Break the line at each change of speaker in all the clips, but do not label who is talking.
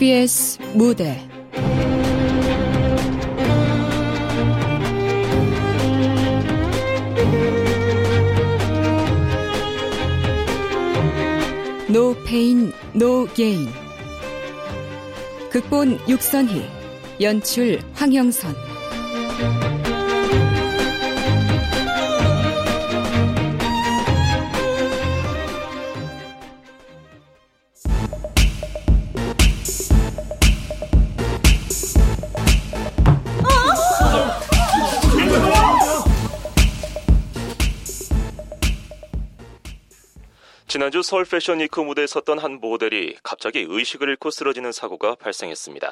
KBS 무대. 노 페인 노 게인 극본 육선희 연출 황영선
지난주 서울 패션 위크 무대에 섰던 한 모델이 갑자기 의식을 잃고 쓰러지는 사고가 발생했습니다.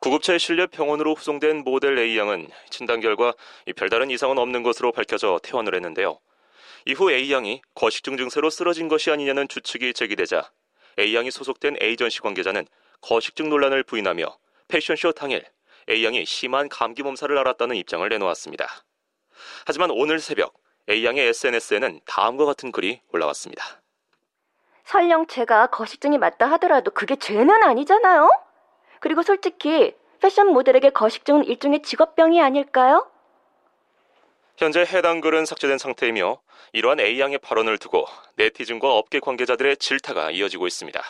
구급차에 실려 병원으로 후송된 모델 A양은 진단 결과 별다른 이상은 없는 것으로 밝혀져 퇴원을 했는데요. 이후 A양이 거식증 증세로 쓰러진 것이 아니냐는 추측이 제기되자 A양이 소속된 에이전시 관계자는 거식증 논란을 부인하며 패션쇼 당일 A양이 심한 감기 몸살을 앓았다는 입장을 내놓았습니다. 하지만 오늘 새벽 A양의 SNS에는 다음과 같은 글이 올라왔습니다.
설령 제가 거식증이 맞다 하더라도 그게 죄는 아니잖아요? 그리고 솔직히 패션 모델에게 거식증은 일종의 직업병이 아닐까요?
현재 해당 글은 삭제된 상태이며 이러한 A양의 발언을 두고 네티즌과 업계 관계자들의 질타가 이어지고 있습니다.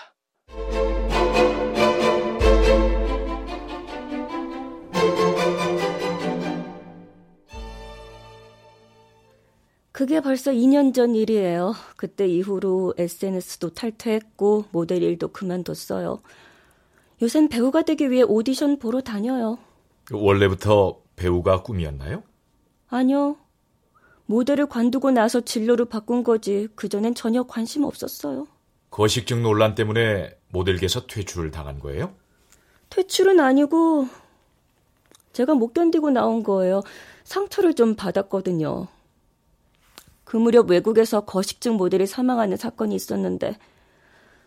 그게 벌써 2년 전 일이에요. 그때 이후로 SNS도 탈퇴했고 모델 일도 그만뒀어요. 요샌 배우가 되기 위해 오디션 보러 다녀요.
원래부터 배우가 꿈이었나요?
아니요. 모델을 관두고 나서 진로를 바꾼 거지. 그전엔 전혀 관심 없었어요.
거식증 논란 때문에 모델계에서 퇴출을 당한 거예요?
퇴출은 아니고 제가 못 견디고 나온 거예요. 상처를 좀 받았거든요. 그 무렵 외국에서 거식증 모델이 사망하는 사건이 있었는데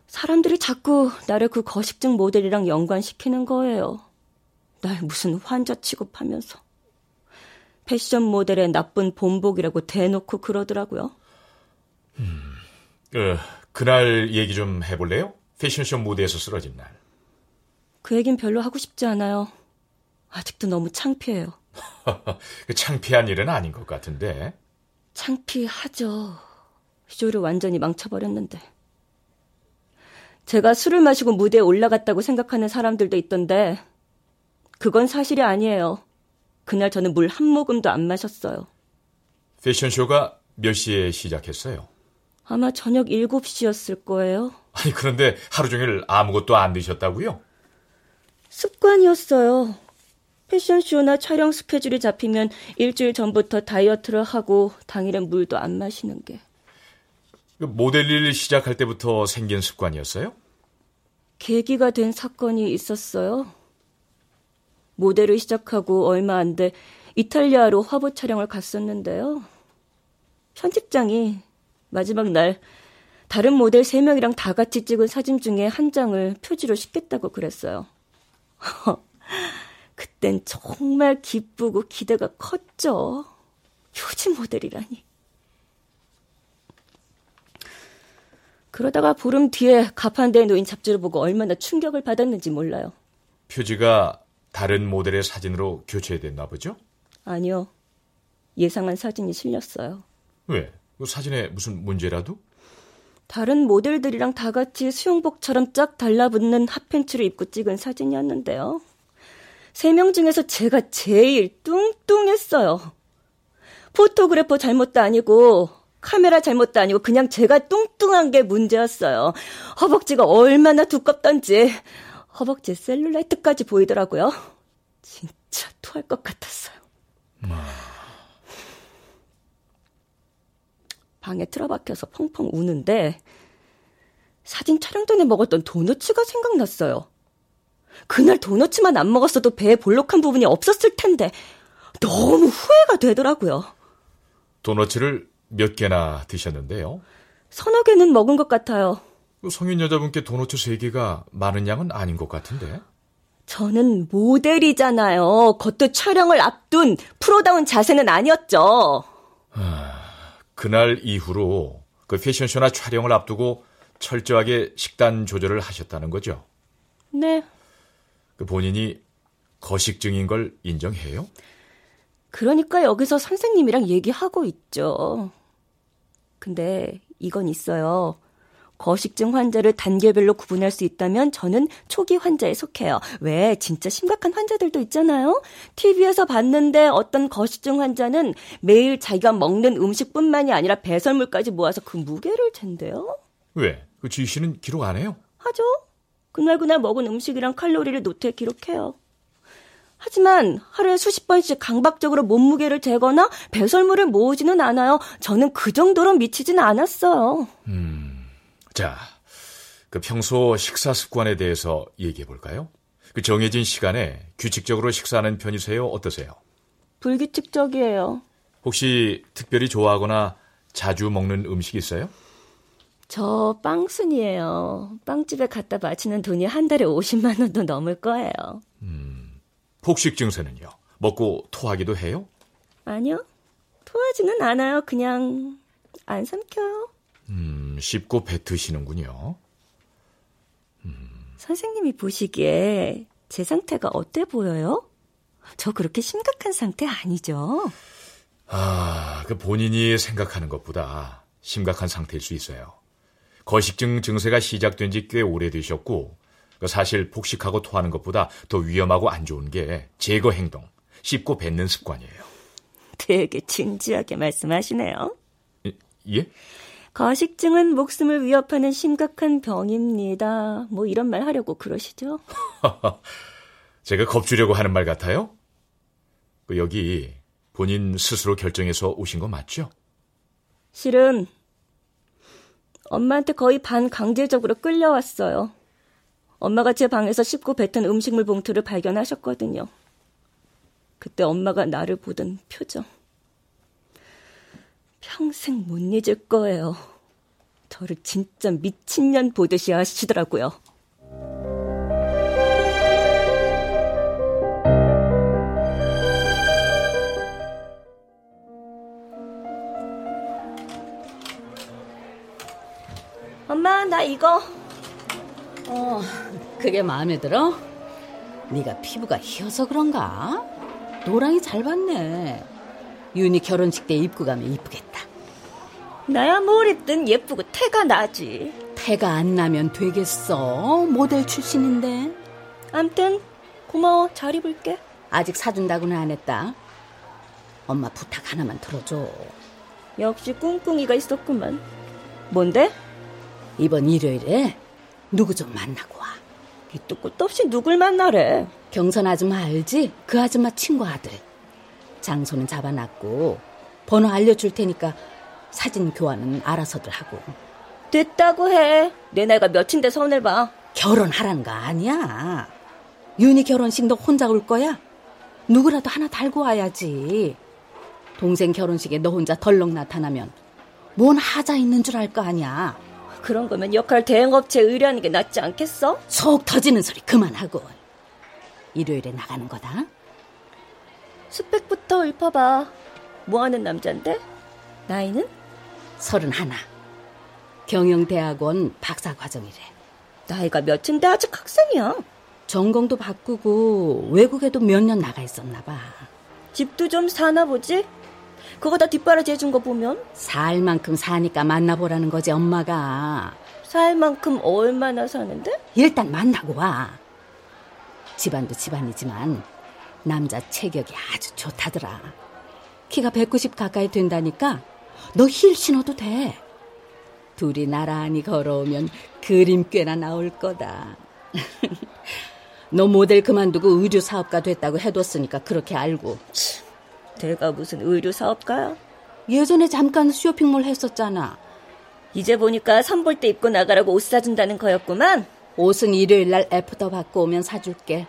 사람들이 자꾸 나를 그 거식증 모델이랑 연관시키는 거예요. 날 무슨 환자 취급하면서. 패션 모델의 나쁜 본복이라고 대놓고 그러더라고요.
음, 어, 그날 얘기 좀 해볼래요? 패션쇼 무대에서 쓰러진 날.
그 얘긴 별로 하고 싶지 않아요. 아직도 너무 창피해요.
그 창피한 일은 아닌 것 같은데.
창피하죠. 쇼를 완전히 망쳐버렸는데. 제가 술을 마시고 무대에 올라갔다고 생각하는 사람들도 있던데, 그건 사실이 아니에요. 그날 저는 물 한 모금도 안 마셨어요.
패션쇼가 몇 시에 시작했어요?
아마 저녁 7시였을 거예요.
아니, 그런데 하루 종일 아무것도 안 드셨다고요?
습관이었어요. 패션쇼나 촬영 스케줄이 잡히면 일주일 전부터 다이어트를 하고 당일엔 물도 안 마시는 게.
그 모델 일 시작할 때부터 생긴 습관이었어요?
계기가 된 사건이 있었어요. 모델을 시작하고 얼마 안 돼 이탈리아로 화보 촬영을 갔었는데요. 편집장이 마지막 날 다른 모델 3명이랑 다 같이 찍은 사진 중에 한 장을 표지로 싣겠다고 그랬어요. 그땐 정말 기쁘고 기대가 컸죠. 표지 모델이라니. 그러다가 보름 뒤에 가판대에 놓인 잡지를 보고 얼마나 충격을 받았는지 몰라요.
표지가 다른 모델의 사진으로 교체됐나 보죠?
아니요. 예상한 사진이 실렸어요.
왜? 그 사진에 무슨 문제라도?
다른 모델들이랑 다 같이 수영복처럼 쫙 달라붙는 핫팬츠를 입고 찍은 사진이었는데요. 세 명 중에서 제가 제일 뚱뚱했어요. 포토그래퍼 잘못도 아니고 카메라 잘못도 아니고 그냥 제가 뚱뚱한 게 문제였어요. 허벅지가 얼마나 두껍던지 허벅지 셀룰라이트까지 보이더라고요. 진짜 토할 것 같았어요. 방에 틀어박혀서 펑펑 우는데 사진 촬영 전에 먹었던 도너츠가 생각났어요. 그날 도너츠만 안 먹었어도 배에 볼록한 부분이 없었을 텐데 너무 후회가 되더라고요.
도너츠를 몇 개나 드셨는데요?
서너 개는 먹은 것 같아요.
성인 여자분께 도너츠 3개가 많은 양은 아닌 것 같은데?
저는 모델이잖아요. 그것도 촬영을 앞둔 프로다운 자세는 아니었죠.
아, 그날 이후로 그 패션쇼나 촬영을 앞두고 철저하게 식단 조절을 하셨다는 거죠?
네.
그 본인이 거식증인 걸 인정해요?
그러니까 여기서 선생님이랑 얘기하고 있죠. 근데 이건 있어요. 거식증 환자를 단계별로 구분할 수 있다면 저는 초기 환자에 속해요. 왜 진짜 심각한 환자들도 있잖아요. TV에서 봤는데 어떤 거식증 환자는 매일 자기가 먹는 음식뿐만이 아니라 배설물까지 모아서 그 무게를 잰대요.
왜? 그 지희 씨는 기록 안 해요?
하죠. 그날그날 먹은 음식이랑 칼로리를 노트에 기록해요. 하지만 하루에 수십 번씩 강박적으로 몸무게를 재거나 배설물을 모으지는 않아요. 저는 그 정도로 미치진 않았어요.
음, 자, 그 평소 식사 습관에 대해서 얘기해 볼까요? 그 정해진 시간에 규칙적으로 식사하는 편이세요? 어떠세요?
불규칙적이에요.
혹시 특별히 좋아하거나 자주 먹는 음식 있어요?
저 빵순이에요. 빵집에 갖다 바치는 돈이 한 달에 50만 원도 넘을 거예요.
음, 폭식 증세는요? 먹고 토하기도 해요?
아니요. 토하지는 않아요. 그냥 안 삼켜요.
음, 씹고 뱉으시는군요.
음. 선생님이 보시기에 제 상태가 어때 보여요? 저 그렇게 심각한 상태 아니죠?
아, 그 본인이 생각하는 것보다 심각한 상태일 수 있어요. 거식증 증세가 시작된 지 꽤 오래되셨고 그 사실 폭식하고 토하는 것보다 더 위험하고 안 좋은 게 제거 행동, 씹고 뱉는 습관이에요.
되게 진지하게 말씀하시네요.
예?
거식증은 목숨을 위협하는 심각한 병입니다. 뭐 이런 말 하려고 그러시죠?
제가 겁주려고 하는 말 같아요? 그 여기 본인 스스로 결정해서 오신 거 맞죠?
실은 엄마한테 거의 반강제적으로 끌려왔어요. 엄마가 제 방에서 씹고 뱉은 음식물 봉투를 발견하셨거든요. 그때 엄마가 나를 보던 표정. 평생 못 잊을 거예요. 저를 진짜 미친년 보듯이 하시더라고요. 이거.
어, 그게 마음에 들어? 네가 피부가 희어서 그런가? 노랑이 잘 봤네. 윤희 결혼식 때 입고 가면 이쁘겠다.
나야 뭘 입든 예쁘고 태가 나지.
태가 안 나면 되겠어. 모델 출신인데.
암튼 고마워. 잘 입을게.
아직 사준다고는 안 했다. 엄마 부탁 하나만 들어줘.
역시 꿍꿍이가 있었구만. 뭔데?
이번 일요일에 누구 좀 만나고 와.
밑도 끝도 없이 누굴 만나래?
경선 아줌마 알지? 그 아줌마 친구 아들. 장소는 잡아놨고 번호 알려줄 테니까 사진 교환은 알아서들 하고.
됐다고 해. 내 나이가 몇인데 선을 봐.
결혼하라는 거 아니야. 윤희 결혼식 너 혼자 올 거야? 누구라도 하나 달고 와야지. 동생 결혼식에 너 혼자 덜렁 나타나면 뭔 하자 있는 줄 알 거 아니야.
그런 거면 역할 대행업체에 의뢰하는 게 낫지 않겠어?
속 터지는 소리 그만하고. 일요일에 나가는 거다.
스펙부터 읊어봐. 뭐 하는 남잔데? 나이는?
서른 하나. 경영대학원 박사 과정이래.
나이가 몇인데 아직 학생이야.
전공도 바꾸고 외국에도 몇 년 나가 있었나 봐.
집도 좀 사나 보지? 그거 다 뒷바라지 해준 거 보면?
살 만큼 사니까 만나보라는 거지, 엄마가.
살 만큼 얼마나 사는데?
일단 만나고 와. 집안도 집안이지만 남자 체격이 아주 좋다더라. 키가 190 가까이 된다니까 너 힐 신어도 돼. 둘이 나란히 걸어오면 그림 꽤나 나올 거다. 너 모델 그만두고 의류 사업가 됐다고 해뒀으니까 그렇게 알고.
내가 무슨 의류 사업가야?
예전에 잠깐 쇼핑몰 했었잖아.
이제 보니까 선볼 때 입고 나가라고 옷 사준다는 거였구만.
옷은 일요일 날 애프터 받고 오면 사줄게.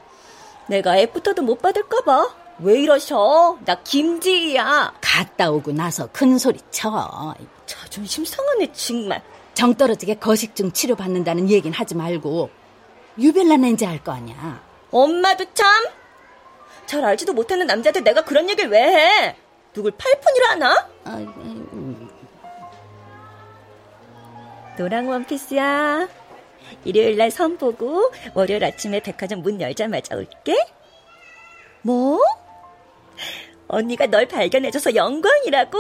내가 애프터도 못 받을까봐. 왜 이러셔? 나 김지희야.
갔다 오고 나서 큰 소리 쳐.
자존심 상하네 정말.
정 떨어지게 거식증 치료받는다는 얘긴 하지 말고 유별나 낸지 할거 아니야.
엄마도 참. 잘 알지도 못하는 남자들 내가 그런 얘기를 왜 해? 누굴 팔푼이라 하나? 노랑 원피스야. 일요일 날 선 보고 월요일 아침에 백화점 문 열자마자 올게. 뭐? 언니가 널 발견해줘서 영광이라고?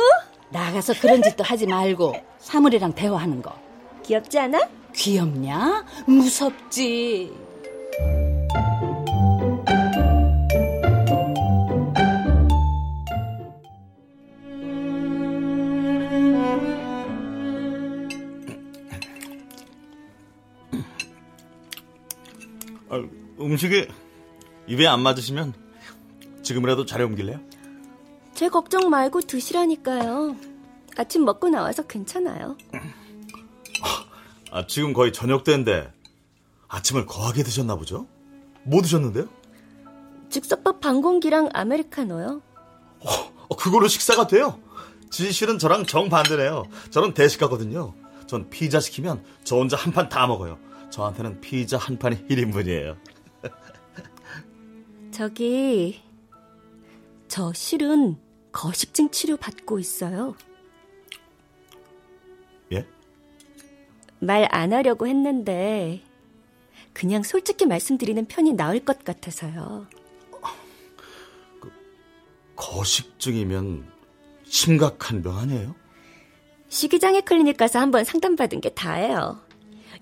나가서 그런 짓도 하지 말고 사물이랑 대화하는 거.
귀엽지 않아?
귀엽냐? 무섭지.
아, 음식이 입에 안 맞으시면 지금이라도 자리 옮길래요?
제 걱정 말고 드시라니까요. 아침 먹고 나와서 괜찮아요.
아, 지금 거의 저녁 때인데 아침을 거하게 드셨나 보죠? 뭐 드셨는데요?
즉석밥 반 공기랑 아메리카노요.
어, 그걸로 식사가 돼요? 지실은 저랑 정반대네요. 저는 대식가거든요. 전 피자 시키면 저 혼자 한 판 다 먹어요. 저한테는 피자 한 판이 1인분이에요.
저기, 저 실은 거식증 치료 받고 있어요.
예?
말 안 하려고 했는데, 그냥 솔직히 말씀드리는 편이 나을 것 같아서요.
거식증이면 심각한 병 아니에요?
식이장애 클리닉 가서 한번 상담받은 게 다예요.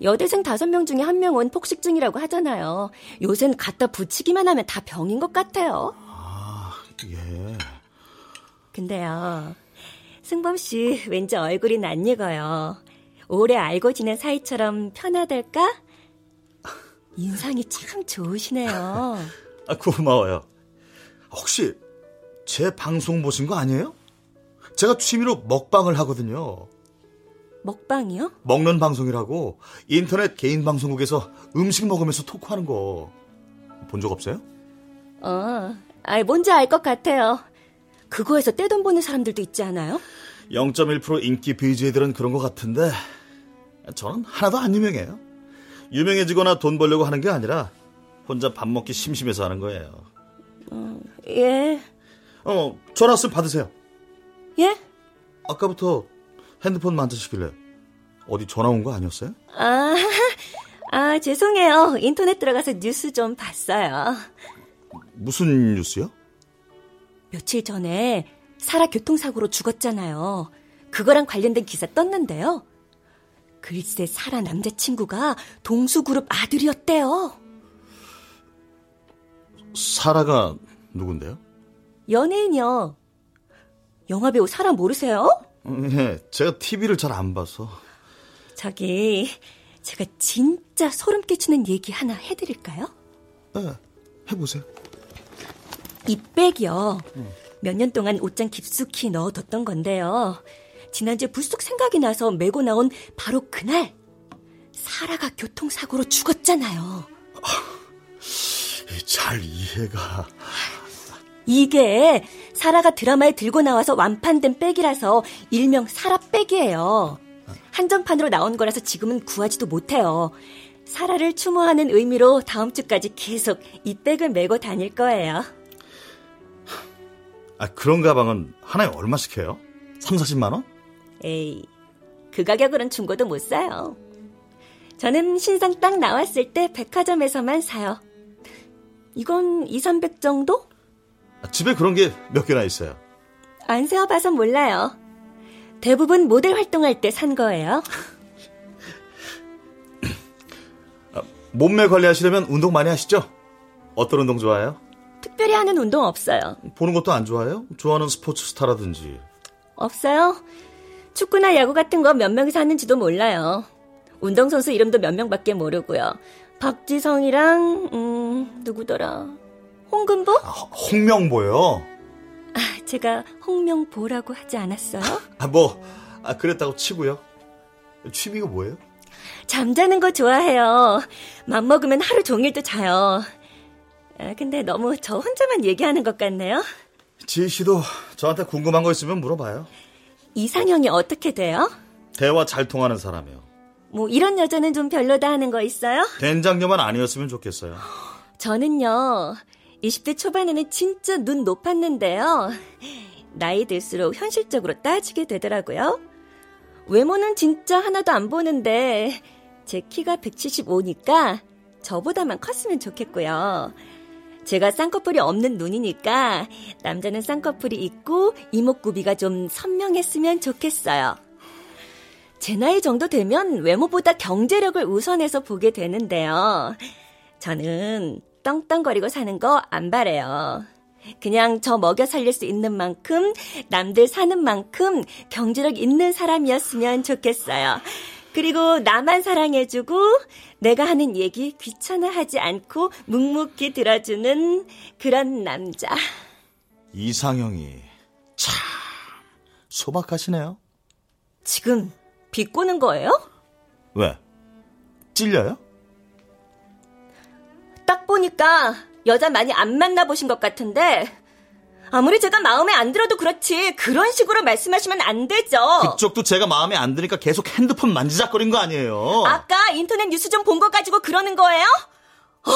여대생 다섯 명 중에 한 명은 폭식증이라고 하잖아요. 요샌 갖다 붙이기만 하면 다 병인 것 같아요.
아, 예.
근데요, 승범 씨 왠지 얼굴이 낯익어요. 오래 알고 지낸 사이처럼 편하달까? 인상이 참 좋으시네요.
아, 고마워요. 혹시 제 방송 보신 거 아니에요? 제가 취미로 먹방을 하거든요.
먹방이요?
먹는 방송이라고 인터넷 개인 방송국에서 음식 먹으면서 토크하는 거 본 적 없어요?
어, 아, 뭔지 알 것 같아요. 그거에서 떼돈 버는 사람들도 있지 않아요?
0.1% 인기 BJ들은 그런 것 같은데 저는 하나도 안 유명해요. 유명해지거나 돈 벌려고 하는 게 아니라 혼자 밥 먹기 심심해서 하는 거예요.
예,
어, 전화 왔으면 받으세요.
예?
아까부터 핸드폰 만드시길래 어디 전화 온 거 아니었어요?
아, 아, 죄송해요. 인터넷 들어가서 뉴스 좀 봤어요.
무슨 뉴스요?
며칠 전에 사라 교통사고로 죽었잖아요. 그거랑 관련된 기사 떴는데요. 글쎄, 사라 남자친구가 동수그룹 아들이었대요.
사라가 누군데요?
연예인이요. 영화배우 사라 모르세요?
예, 제가 TV를 잘 안 봐서.
저기, 제가 진짜 소름 끼치는 얘기 하나 해드릴까요?
예, 해보세요.
이 백이요. 몇년 동안 옷장 깊숙이 넣어뒀던 건데요. 지난주에 불쑥 생각이 나서 메고 나온 바로 그날 사라가 교통사고로 죽었잖아요.
잘 이해가.
이게 사라가 드라마에 들고 나와서 완판된 백이라서 일명 사라 백이에요. 한정판으로 나온 거라서 지금은 구하지도 못해요. 사라를 추모하는 의미로 다음 주까지 계속 이 백을 메고 다닐 거예요.
아, 그런 가방은 하나에 얼마씩 해요? 3, 40만 원?
에이, 그 가격으로는 중고도 못 사요. 저는 신상 딱 나왔을 때 백화점에서만 사요. 이건 2, 300 정도?
아, 집에 그런 게 몇 개나 있어요.
안 세어봐서 몰라요. 대부분 모델 활동할 때 산 거예요.
몸매 관리하시려면 운동 많이 하시죠? 어떤 운동 좋아해요?
특별히 하는 운동 없어요.
보는 것도 안 좋아해요? 좋아하는 스포츠 스타라든지.
없어요. 축구나 야구 같은 거 몇 명이서 하는지도 몰라요. 운동선수 이름도 몇 명밖에 모르고요. 박지성이랑 음 누구더라? 홍금보?
아, 홍명보요?
아, 제가 홍명보라고 하지 않았어요?
아, 뭐, 아, 그랬다고 치고요. 취미가 뭐예요?
잠자는 거 좋아해요. 맘 먹으면 하루 종일도 자요. 아, 근데 너무 저 혼자만 얘기하는 것 같네요.
지희 씨도 저한테 궁금한 거 있으면 물어봐요.
이상형이 어떻게 돼요?
대화 잘 통하는 사람이요.
뭐 이런 여자는 좀 별로다 하는 거 있어요?
된장녀만 아니었으면 좋겠어요.
저는요, 20대 초반에는 진짜 눈 높았는데요. 나이 들수록 현실적으로 따지게 되더라고요. 외모는 진짜 하나도 안 보는데, 제 키가 175니까 저보다만 컸으면 좋겠고요. 제가 쌍꺼풀이 없는 눈이니까 남자는 쌍꺼풀이 있고 이목구비가 좀 선명했으면 좋겠어요. 제 나이 정도 되면 외모보다 경제력을 우선해서 보게 되는데요. 저는 떵떵거리고 사는 거 안 바래요. 그냥 저 먹여 살릴 수 있는 만큼, 남들 사는 만큼 경제력 있는 사람이었으면 좋겠어요. 그리고 나만 사랑해주고, 내가 하는 얘기 귀찮아하지 않고 묵묵히 들어주는 그런 남자.
이상형이 참 소박하시네요.
지금 비꼬는 거예요?
왜? 찔려요?
딱 보니까 여자 많이 안 만나보신 것 같은데, 아무리 제가 마음에 안 들어도 그렇지, 그런 식으로 말씀하시면 안 되죠.
그쪽도 제가 마음에 안 드니까 계속 핸드폰 만지작거린 거 아니에요?
아까 인터넷 뉴스 좀 본 거 가지고 그러는 거예요? 어,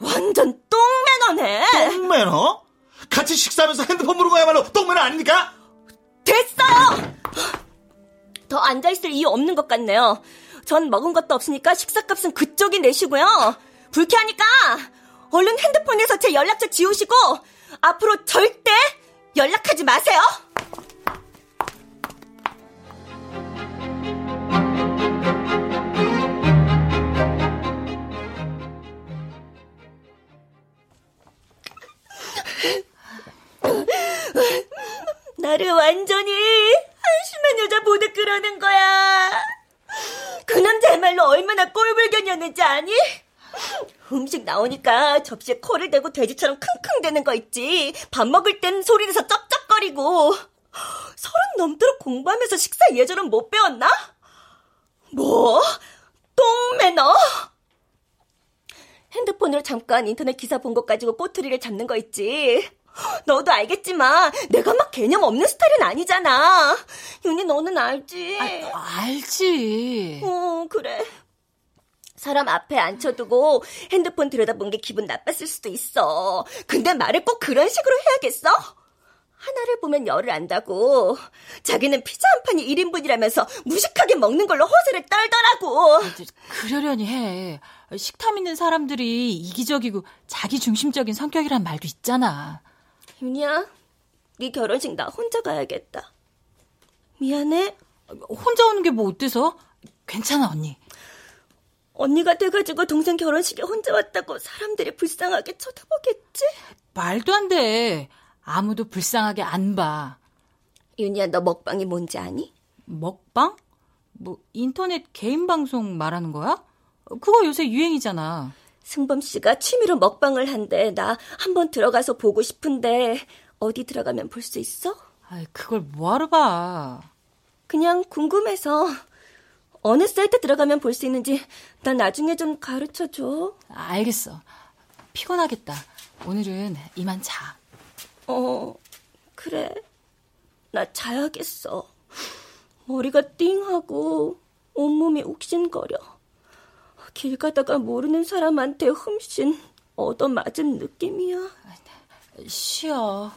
완전 똥매너네.
똥매너? 같이 식사하면서 핸드폰 보는 거야말로 똥매너 아닙니까?
됐어요! 더 앉아있을 이유 없는 것 같네요. 전 먹은 것도 없으니까 식사값은 그쪽이 내시고요. 불쾌하니까 얼른 핸드폰에서 제 연락처 지우시고 앞으로 절대 연락하지 마세요. 나를 완전히 한심한 여자 보듯 그러는 거야. 그 남자야말로 얼마나 꼴불견이었는지 아니? 음식 나오니까 접시에 코를 대고 돼지처럼 킁킁대는 거 있지. 밥 먹을 땐 소리 내서 쩍쩍거리고. 서른 넘도록 공부하면서 식사 예절은 못 배웠나? 뭐? 똥매너? 핸드폰으로 잠깐 인터넷 기사 본 것 가지고 꼬투리를 잡는 거 있지. 너도 알겠지만 내가 막 개념 없는 스타일은 아니잖아. 윤희 너는 알지?
아, 알지.
어, 그래. 사람 앞에 앉혀두고 핸드폰 들여다본 게 기분 나빴을 수도 있어. 근데 말을 꼭 그런 식으로 해야겠어? 하나를 보면 열을 안다고. 자기는 피자 한 판이 1인분이라면서 무식하게 먹는 걸로 허세를 떨더라고.
그러려니 해. 식탐 있는 사람들이 이기적이고 자기 중심적인 성격이란 말도 있잖아.
윤희야, 네 결혼식 나 혼자 가야겠다. 미안해.
혼자 오는 게 뭐 어때서? 괜찮아, 언니.
언니가 돼가지고 동생 결혼식에 혼자 왔다고 사람들이 불쌍하게 쳐다보겠지?
말도 안 돼. 아무도 불쌍하게 안 봐.
윤희야, 너 먹방이 뭔지 아니?
먹방? 뭐 인터넷 개인 방송 말하는 거야? 그거 요새 유행이잖아.
승범 씨가 취미로 먹방을 한대. 나 한번 들어가서 보고 싶은데 어디 들어가면 볼 수 있어?
아이, 그걸 뭐하러 봐.
그냥 궁금해서 어느 사이트 들어가면 볼 수 있는지 나 나중에 좀 가르쳐 줘.
알겠어. 피곤하겠다. 오늘은 이만 자.
어, 그래. 나 자야겠어. 머리가 띵하고 온몸이 욱신거려. 길 가다가 모르는 사람한테 흠씬 얻어맞은 느낌이야.
쉬어.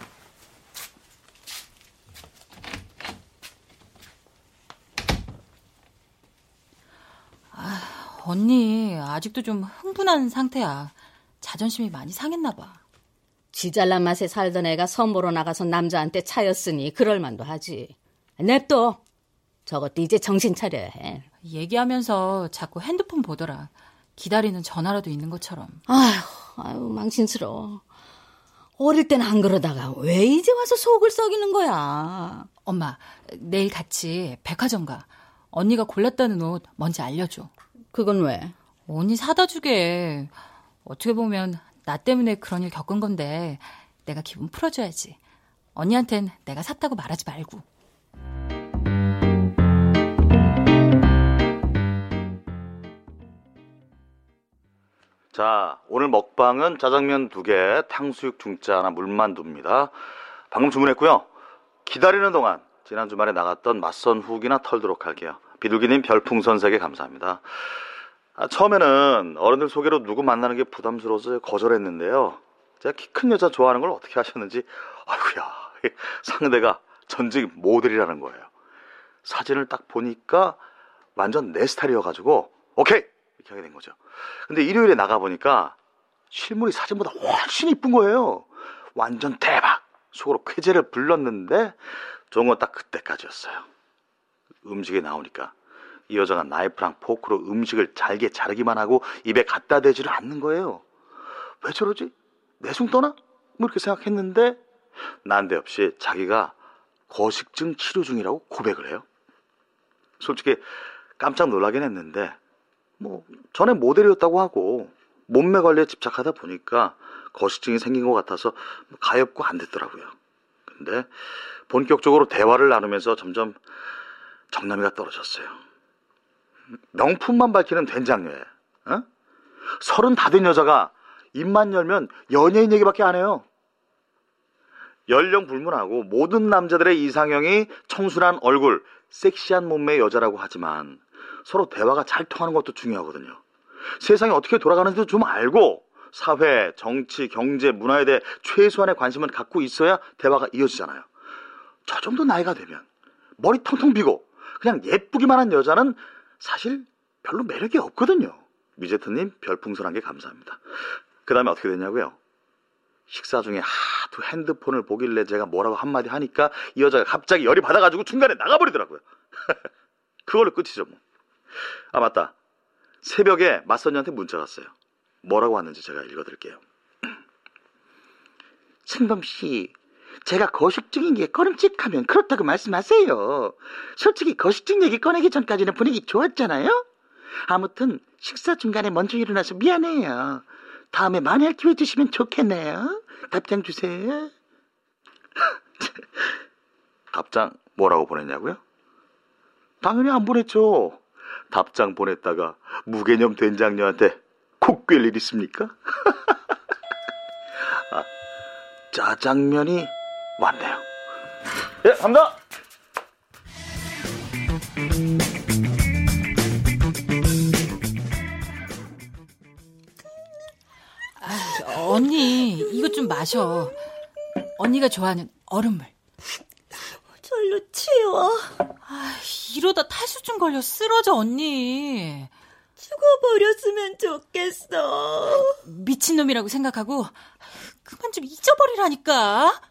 언니, 아직도 좀 흥분한 상태야. 자존심이 많이 상했나 봐.
지잘난 맛에 살던 애가 선보러 나가서 남자한테 차였으니 그럴 만도 하지. 냅둬. 저것도 이제 정신 차려야 해.
얘기하면서 자꾸 핸드폰 보더라. 기다리는 전화라도 있는 것처럼.
아휴, 아유, 망신스러워. 어릴 땐 안 그러다가 왜 이제 와서 속을 썩이는 거야?
엄마, 내일 같이 백화점 가. 언니가 골랐다는 옷 뭔지 알려줘.
그건 왜?
언니 사다 주게. 어떻게 보면 나 때문에 그런 일 겪은 건데 내가 기분 풀어줘야지. 언니한텐 내가 샀다고 말하지 말고.
자, 오늘 먹방은 짜장면 두 개, 탕수육 중짜 하나, 물만두입니다. 방금 주문했고요. 기다리는 동안 지난 주말에 나갔던 맞선 후기나 털도록 할게요. 비둘기님 별풍선 세개 감사합니다. 아, 처음에는 어른들 소개로 누구 만나는 게 부담스러워서 거절했는데요. 제가 키 큰 여자 좋아하는 걸 어떻게 하셨는지, 아이고야, 상대가 전직 모델이라는 거예요. 사진을 딱 보니까 완전 내 스타일이어가지고 오케이 이렇게 하게 된 거죠. 근데 일요일에 나가 보니까 실물이 사진보다 훨씬 이쁜 거예요. 완전 대박. 속으로 쾌재를 불렀는데 좋은 건 딱 그때까지였어요. 음식이 나오니까 이 여자가 나이프랑 포크로 음식을 잘게 자르기만 하고 입에 갖다 대지를 않는 거예요. 왜 저러지? 내숭 떠나? 뭐 이렇게 생각했는데 난데없이 자기가 거식증 치료 중이라고 고백을 해요. 솔직히 깜짝 놀라긴 했는데 뭐 전에 모델이었다고 하고 몸매 관리에 집착하다 보니까 거식증이 생긴 것 같아서 가엾고 안 됐더라고요. 근데 본격적으로 대화를 나누면서 점점 정남이가 떨어졌어요. 명품만 밝히는 된장녀에 어? 서른 다 된 여자가 입만 열면 연예인 얘기밖에 안 해요. 연령 불문하고 모든 남자들의 이상형이 청순한 얼굴, 섹시한 몸매의 여자라고 하지만 서로 대화가 잘 통하는 것도 중요하거든요. 세상이 어떻게 돌아가는지도 좀 알고 사회, 정치, 경제, 문화에 대해 최소한의 관심을 갖고 있어야 대화가 이어지잖아요. 저 정도 나이가 되면 머리 텅텅 비고 그냥 예쁘기만 한 여자는 사실 별로 매력이 없거든요. 미제트님 별풍선 한개 감사합니다. 그 다음에 어떻게 됐냐고요? 식사 중에 하도 핸드폰을 보길래 제가 뭐라고 한마디 하니까 이 여자가 갑자기 열이 받아가지고 중간에 나가버리더라고요. 그걸로 끝이죠 뭐. 아 맞다. 새벽에 맞선이한테 문자 갔어요. 뭐라고 왔는지 제가 읽어드릴게요. 승범 씨, 제가 거식증인 게 꺼름칙하면 그렇다고 말씀하세요. 솔직히 거식증 얘기 꺼내기 전까지는 분위기 좋았잖아요. 아무튼 식사 중간에 먼저 일어나서 미안해요. 다음에 많이 할 기회 주시면 좋겠네요. 답장 주세요. 답장 뭐라고 보냈냐고요? 당연히 안 보냈죠. 답장 보냈다가 무개념 된장녀한테 콕꿰일 있습니까? 아, 짜장면이 왔네요. 예, 갑니다.
언니, 이거 좀 마셔. 언니가 좋아하는 얼음물.
절로 치워.
아, 이러다 탈수증 걸려 쓰러져, 언니.
죽어버렸으면 좋겠어.
미친놈이라고 생각하고 그만 좀 잊어버리라니까.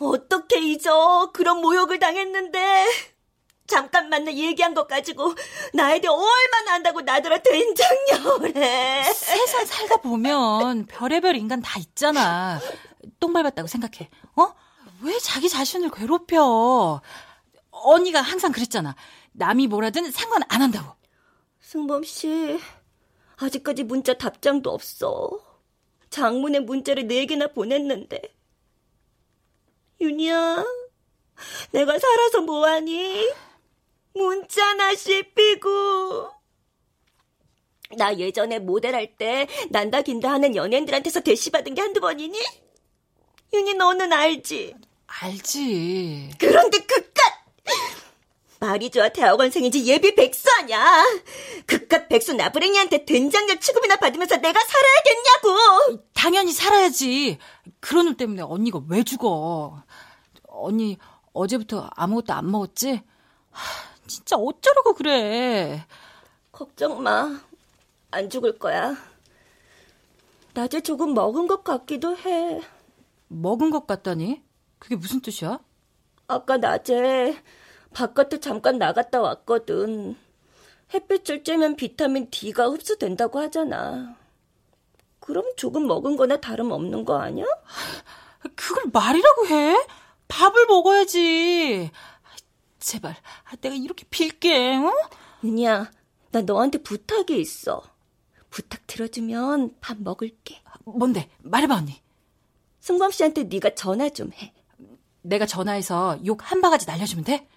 어떻게 잊어? 그런 모욕을 당했는데. 잠깐 만나 얘기한 것 가지고 나에 대해 얼마나 안다고 나더러 된장녀래.
세상 살다 보면 별의별 인간 다 있잖아. 똥 밟았다고 생각해. 어? 왜 자기 자신을 괴롭혀? 언니가 항상 그랬잖아. 남이 뭐라든 상관 안 한다고.
승범 씨, 아직까지 문자 답장도 없어. 장문의 문자를 네 개나 보냈는데. 윤희야, 내가 살아서 뭐하니? 문자나 씹히고. 나 예전에 모델할 때 난다 긴다 하는 연예인들한테서 대시받은 게 한두 번이니? 윤희 너는 알지?
알지.
그런데 그깟 말이 좋아 대학원생인지 예비 백수 아냐? 그깟 백수 나부랭이한테 된장녀 취급이나 받으면서 내가 살아야겠냐고!
당연히 살아야지. 그런 놈 때문에 언니가 왜 죽어? 언니 어제부터 아무것도 안 먹었지? 하, 진짜 어쩌려고 그래.
걱정 마. 안 죽을 거야. 낮에 조금 먹은 것 같기도 해.
먹은 것 같다니? 그게 무슨 뜻이야?
아까 낮에 바깥에 잠깐 나갔다 왔거든. 햇빛을 쬐면 비타민 D가 흡수된다고 하잖아. 그럼 조금 먹은 거나 다름없는 거 아니야?
그걸 말이라고 해? 밥을 먹어야지. 제발, 내가 이렇게 빌게, 어?
은희야, 나 너한테 부탁이 있어. 부탁 들어주면 밥 먹을게.
뭔데? 말해봐, 언니.
승범 씨한테 네가 전화 좀 해.
내가 전화해서 욕 한 바가지 날려주면 돼?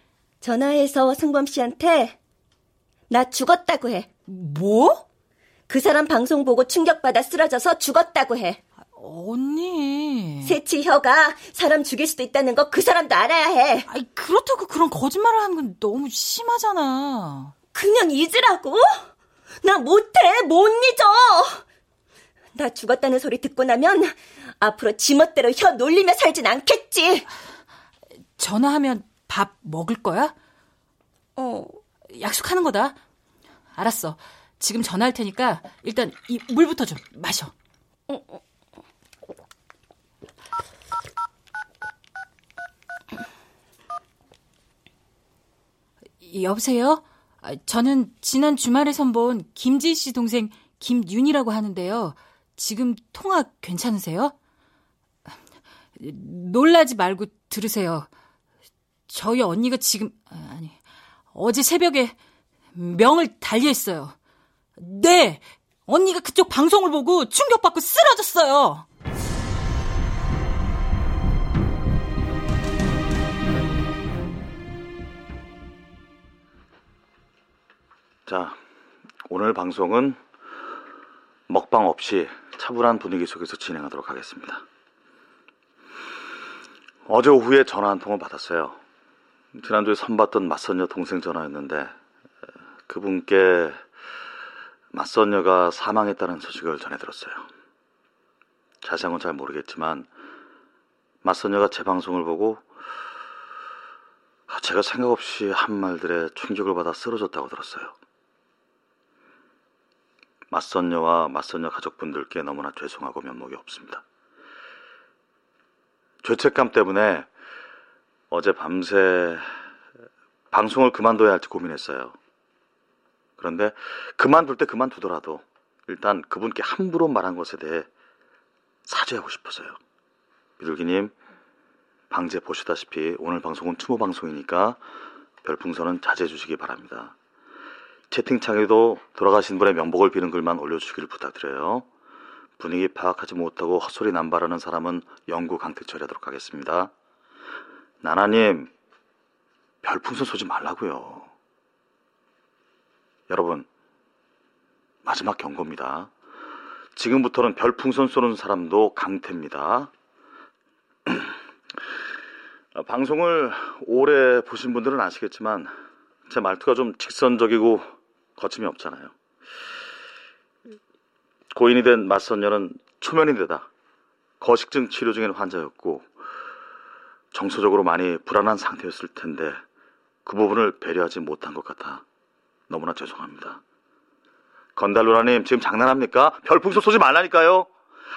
전화해서 승범 씨한테 나 죽었다고 해.
뭐?
그 사람 방송 보고 충격받아 쓰러져서 죽었다고 해.
언니.
새치 혀가 사람 죽일 수도 있다는 거 그 사람도 알아야 해.
아이, 그렇다고 그런 거짓말을 하는 건 너무 심하잖아.
그냥 잊으라고? 나 못해, 못 잊어! 나 죽었다는 소리 듣고 나면 앞으로 지멋대로 혀 놀리며 살진 않겠지.
전화하면 밥 먹을 거야?
어.
약속하는 거다. 알았어. 지금 전화할 테니까 일단 이 물부터 좀 마셔. 여보세요? 아, 저는 지난 주말에 선본 김지 씨 동생 김윤이라고 하는데요. 지금 통화 괜찮으세요? 놀라지 말고 들으세요. 저희 언니가 지금 아, 아니 어제 새벽에 명을 달리했어요. 네, 언니가 그쪽 방송을 보고 충격받고 쓰러졌어요.
자, 오늘 방송은 먹방 없이 차분한 분위기 속에서 진행하도록 하겠습니다. 어제 오후에 전화 한 통을 받았어요. 지난주에 선봤던 맞선녀 동생 전화였는데 그분께 맞선녀가 사망했다는 소식을 전해 들었어요. 자세한 건 잘 모르겠지만 맞선녀가 제 방송을 보고 제가 생각 없이 한 말들에 충격을 받아 쓰러졌다고 들었어요. 맞선녀와 맞선녀 가족분들께 너무나 죄송하고 면목이 없습니다. 죄책감 때문에 어제 밤새 방송을 그만둬야 할지 고민했어요. 그런데 그만둘 때 그만두더라도 일단 그분께 함부로 말한 것에 대해 사죄하고 싶어서요. 비둘기님, 방제 보시다시피 오늘 방송은 추모 방송이니까 별풍선은 자제해 주시기 바랍니다. 채팅창에도 돌아가신 분의 명복을 비는 글만 올려주시기를 부탁드려요. 분위기 파악하지 못하고 헛소리 남발하는 사람은 영구 강퇴 처리하도록 하겠습니다. 나나님, 별풍선 쏘지 말라고요. 여러분, 마지막 경고입니다. 지금부터는 별풍선 쏘는 사람도 강퇴입니다. 방송을 오래 보신 분들은 아시겠지만 제 말투가 좀 직선적이고 거침이 없잖아요. 고인이 된 맞선녀는 초면이 되다 거식증 치료 중인 환자였고 정서적으로 많이 불안한 상태였을 텐데 그 부분을 배려하지 못한 것 같아 너무나 죄송합니다. 건달로라님 지금 장난합니까? 별풍선 쏘지 말라니까요.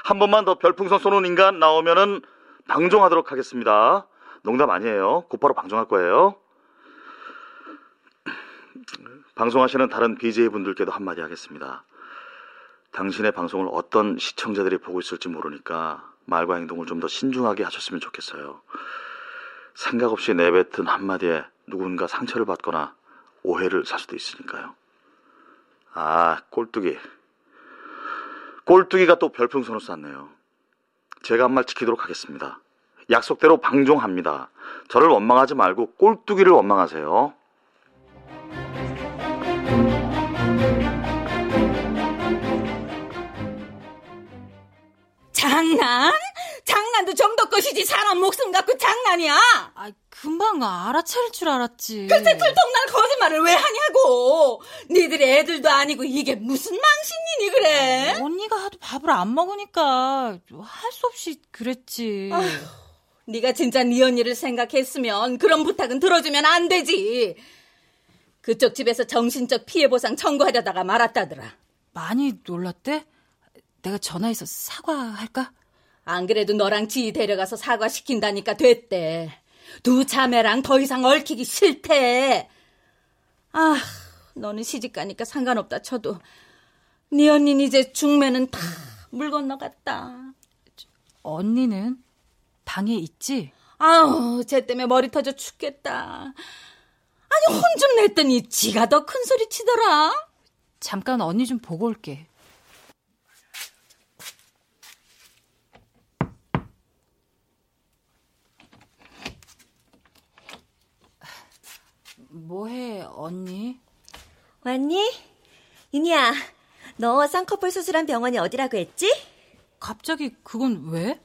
한 번만 더 별풍선 쏘는 인간 나오면은 방종하도록 하겠습니다. 농담 아니에요. 곧바로 방종할 거예요. 방송하시는 다른 BJ분들께도 한마디 하겠습니다. 당신의 방송을 어떤 시청자들이 보고 있을지 모르니까 말과 행동을 좀 더 신중하게 하셨으면 좋겠어요. 생각 없이 내뱉은 한마디에 누군가 상처를 받거나 오해를 살 수도 있으니까요. 아, 꼴뚜기. 꼴뚜기가 또 별풍선을 쐈네요. 제가 한 말 지키도록 하겠습니다. 약속대로 방종합니다. 저를 원망하지 말고 꼴뚜기를 원망하세요.
장난? 장난도 정도 것이지 사람 목숨 갖고 장난이야?
아, 금방 알아차릴 줄 알았지.
글쎄 들통날 거짓말을 왜 하냐고. 니들이 애들도 아니고 이게 무슨 망신이니 그래?
언니가 하도 밥을 안 먹으니까 할 수 없이 그랬지.
아휴, 네가 진짜 네 언니를 생각했으면 그런 부탁은 들어주면 안 되지. 그쪽 집에서 정신적 피해 보상 청구하려다가 말았다더라.
많이 놀랐대? 내가 전화해서 사과할까?
안 그래도 너랑 지희 데려가서 사과시킨다니까 됐대. 두 자매랑 더 이상 얽히기 싫대. 아, 너는 시집 가니까 상관없다 쳐도 네 언니는 이제 중매는 다 물 건너갔다.
언니는 방에 있지?
아우, 쟤 때문에 머리 터져 죽겠다. 아니, 혼 좀 냈더니 지가 더 큰 소리 치더라.
잠깐 언니 좀 보고 올게. 뭐해, 언니?
왔니? 윤희야, 너 쌍꺼풀 수술한 병원이 어디라고 했지?
갑자기 그건 왜?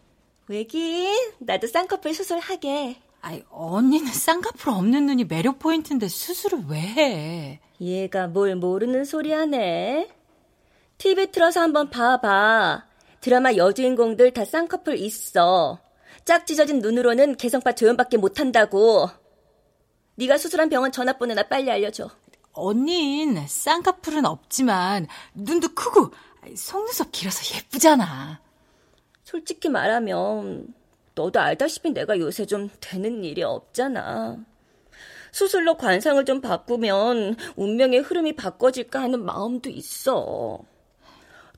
왜긴, 나도 쌍꺼풀 수술하게.
아이, 언니는 쌍꺼풀 없는 눈이 매력 포인트인데 수술을 왜 해?
얘가 뭘 모르는 소리 하네. TV 틀어서 한번 봐봐. 드라마 여주인공들 다 쌍꺼풀 있어. 짝 찢어진 눈으로는 개성파 조연밖에 못한다고. 네가 수술한 병원 전화번호나 빨리 알려줘.
언닌 쌍꺼풀은 없지만 눈도 크고 속눈썹 길어서 예쁘잖아.
솔직히 말하면 너도 알다시피 내가 요새 좀 되는 일이 없잖아. 수술로 관상을 좀 바꾸면 운명의 흐름이 바꿔질까 하는 마음도 있어.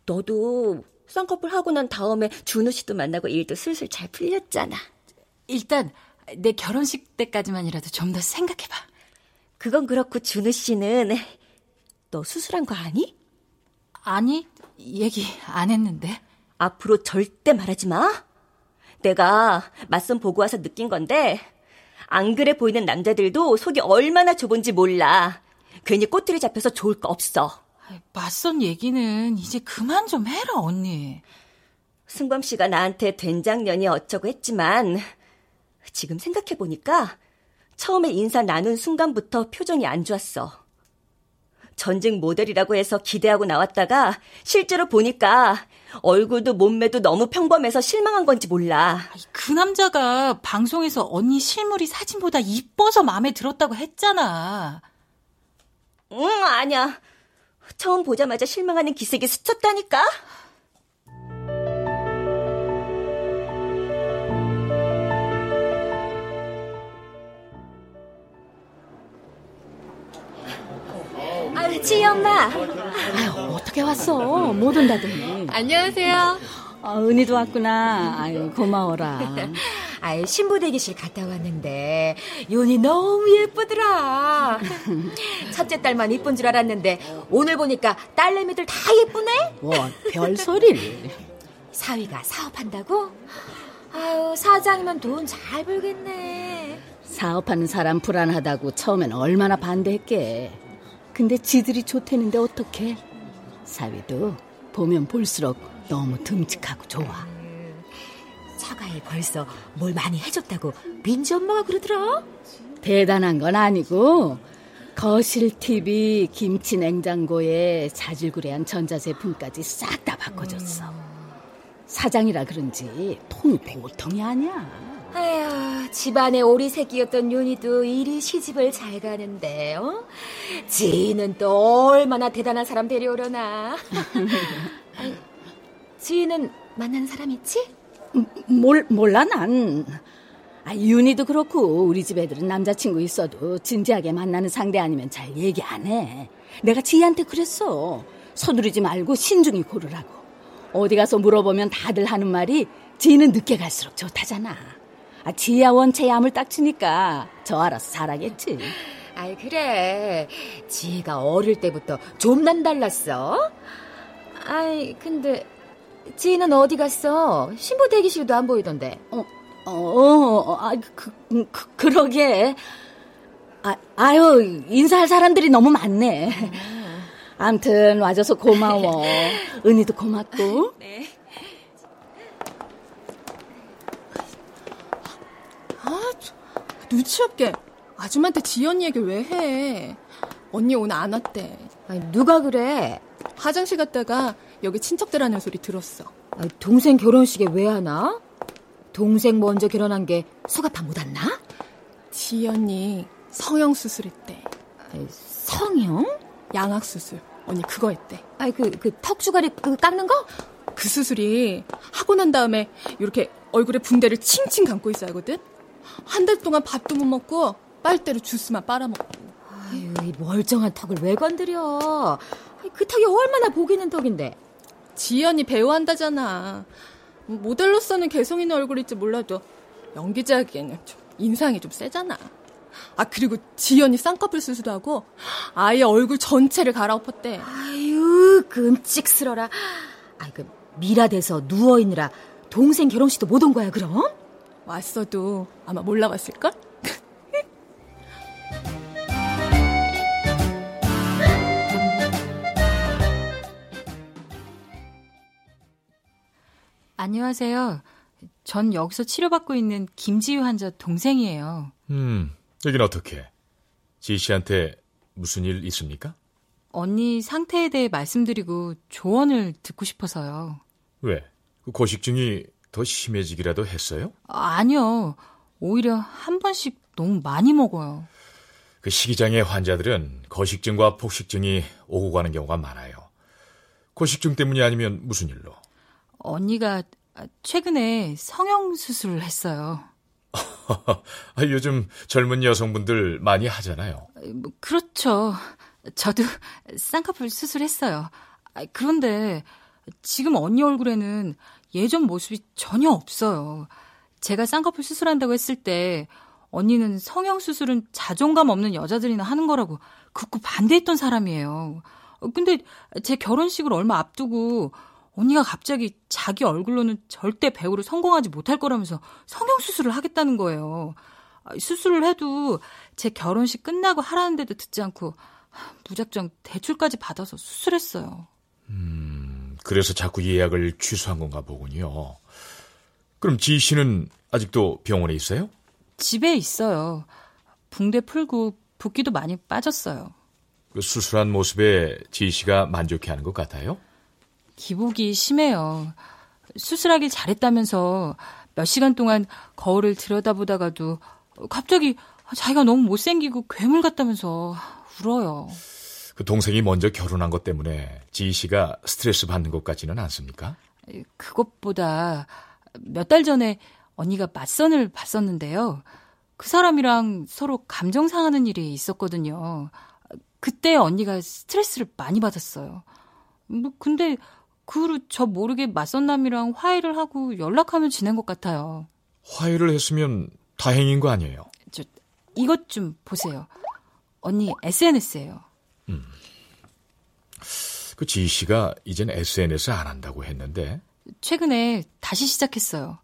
너도 쌍꺼풀 하고 난 다음에 준우 씨도 만나고 일도 슬슬 잘 풀렸잖아.
일단 내 결혼식 때까지만이라도 좀 더 생각해봐.
그건 그렇고 준우 씨는 너 수술한 거 아니?
아니, 얘기 안 했는데.
앞으로 절대 말하지 마. 내가 맞선 보고 와서 느낀 건데 안 그래 보이는 남자들도 속이 얼마나 좁은지 몰라. 괜히 꼬투리 잡혀서 좋을 거 없어.
맞선 얘기는 이제 그만 좀 해라, 언니.
승범 씨가 나한테 된장년이 어쩌고 했지만 지금 생각해 보니까 처음에 인사 나눈 순간부터 표정이 안 좋았어. 전직 모델이라고 해서 기대하고 나왔다가 실제로 보니까 얼굴도 몸매도 너무 평범해서 실망한 건지 몰라.
그 남자가 방송에서 언니 실물이 사진보다 이뻐서 마음에 들었다고 했잖아.
응, 아니야. 처음 보자마자 실망하는 기색이 스쳤다니까?
지희 엄마. 아유, 어떻게 왔어? 못 온다더니.
안녕하세요.
아, 은희도 왔구나. 아유, 고마워라.
아유, 신부 대기실 갔다 왔는데, 윤이 너무 예쁘더라. 첫째 딸만 이쁜 줄 알았는데, 오늘 보니까 딸내미들 다 예쁘네?
뭐, 별소리를.
사위가 사업한다고? 아유, 사장이면 돈 잘 벌겠네.
사업하는 사람 불안하다고 처음엔 얼마나 반대했게. 근데 지들이 좋대는데 어떡해? 사위도 보면 볼수록 너무 듬직하고 좋아.
처가에 벌써 뭘 많이 해줬다고 민지 엄마가 그러더라?
대단한 건 아니고 거실 TV, 김치 냉장고에 자질구레한 전자제품까지 싹 다 바꿔줬어. 사장이라 그런지 돈이 보통이 아니야.
아휴, 집안에 오리새끼였던 윤희도 이리 시집을 잘 가는데, 어? 지희는 또 얼마나 대단한 사람 데려오려나. 아니, 지희는 만난 사람 있지?
몰, 몰라, 난. 아, 윤희도 그렇고, 우리 집 애들은 남자친구 있어도 진지하게 만나는 상대 아니면 잘 얘기 안 해. 내가 지희한테 그랬어. 서두르지 말고 신중히 고르라고. 어디 가서 물어보면 다들 하는 말이 지희는 늦게 갈수록 좋다잖아. 아, 지희야 원체 야물 딱 치니까 저 알아서 잘하겠지.
아이, 그래. 지희가 어릴 때부터 좀 남달랐어. 아이, 근데, 지희는 어디 갔어? 신부 대기실도 안 보이던데.
어, 어, 어 아, 그, 그, 그러게. 아, 아유, 인사할 사람들이 너무 많네. 암튼 와줘서 고마워. 은희도 고맙고.
네.
아, 눈치 없게 아줌마한테 지연이 얘기 왜 해? 언니 오늘 안 왔대.
아니, 누가 그래?
화장실 갔다가 여기 친척들 하는 소리 들었어.
아니, 동생 결혼식에 왜 하나? 동생 먼저 결혼한 게 수가 다 못 왔나?
지연이 성형 수술했대.
아니, 성형?
양악 수술. 언니 그거 했대.
아니 그 그 턱주가리 그 깎는 거?
그 수술이 하고 난 다음에 이렇게 얼굴에 붕대를 칭칭 감고 있어야 하거든. 한 달 동안 밥도 못 먹고 빨대로 주스만 빨아먹고.
아유, 이 멀쩡한 턱을 왜 건드려? 그 턱이 얼마나 보기는 턱인데.
지연이 배우 한다잖아. 모델로서는 개성 있는 얼굴일지 몰라도 연기자에게는 좀 인상이 좀 세잖아. 아 그리고 지연이 쌍꺼풀 수술도 하고 아예 얼굴 전체를 갈아엎었대.
아유 끔찍스러라. 아이 그 미라 돼서 누워 있느라 동생 결혼식도 못 온 거야 그럼?
왔어도 아마 몰라봤을걸?
안녕하세요. 전 여기서 치료받고 있는 김지유 환자 동생이에요.
음, 여긴 어떻게? 지희 씨한테 무슨 일 있습니까?
언니 상태에 대해 말씀드리고 조언을 듣고 싶어서요.
왜? 그 고식증이 더 심해지기라도 했어요?
아, 아니요. 오히려 한 번씩 너무 많이 먹어요.
그 식이장애 환자들은 거식증과 폭식증이 오고 가는 경우가 많아요. 거식증 때문이 아니면 무슨 일로?
언니가 최근에 성형 수술을 했어요.
아, 요즘 젊은 여성분들 많이 하잖아요.
뭐, 그렇죠. 저도 쌍꺼풀 수술했어요. 그런데 지금 언니 얼굴에는 예전 모습이 전혀 없어요. 제가 쌍꺼풀 수술한다고 했을 때 언니는 성형 수술은 자존감 없는 여자들이나 하는 거라고 극구 반대했던 사람이에요. 근데 제 결혼식을 얼마 앞두고 언니가 갑자기 자기 얼굴로는 절대 배우로 성공하지 못할 거라면서 성형 수술을 하겠다는 거예요. 수술을 해도 제 결혼식 끝나고 하라는데도 듣지 않고 무작정 대출까지 받아서 수술했어요.
음, 그래서 자꾸 예약을 취소한 건가 보군요. 그럼 지희 씨는 아직도 병원에 있어요?
집에 있어요. 붕대 풀고 붓기도 많이 빠졌어요.
그 수술한 모습에 지희 씨가 만족해하는 것 같아요?
기복이 심해요. 수술하길 잘했다면서 몇 시간 동안 거울을 들여다보다가도 갑자기 자기가 너무 못생기고 괴물 같다면서 울어요.
그 동생이 먼저 결혼한 것 때문에 지희 씨가 스트레스 받는 것 같지는 않습니까?
그것보다 몇 달 전에 언니가 맞선을 봤었는데요. 그 사람이랑 서로 감정 상하는 일이 있었거든요. 그때 언니가 스트레스를 많이 받았어요. 뭐 근데 그 후로 저 모르게 맞선남이랑 화해를 하고 연락하면 지낸 것 같아요.
화해를 했으면 다행인 거 아니에요?
저 이것 좀 보세요. 언니 SNS예요. 음.
그 지희 씨가 이젠 SNS 안 한다고 했는데
최근에 다시 시작했어요.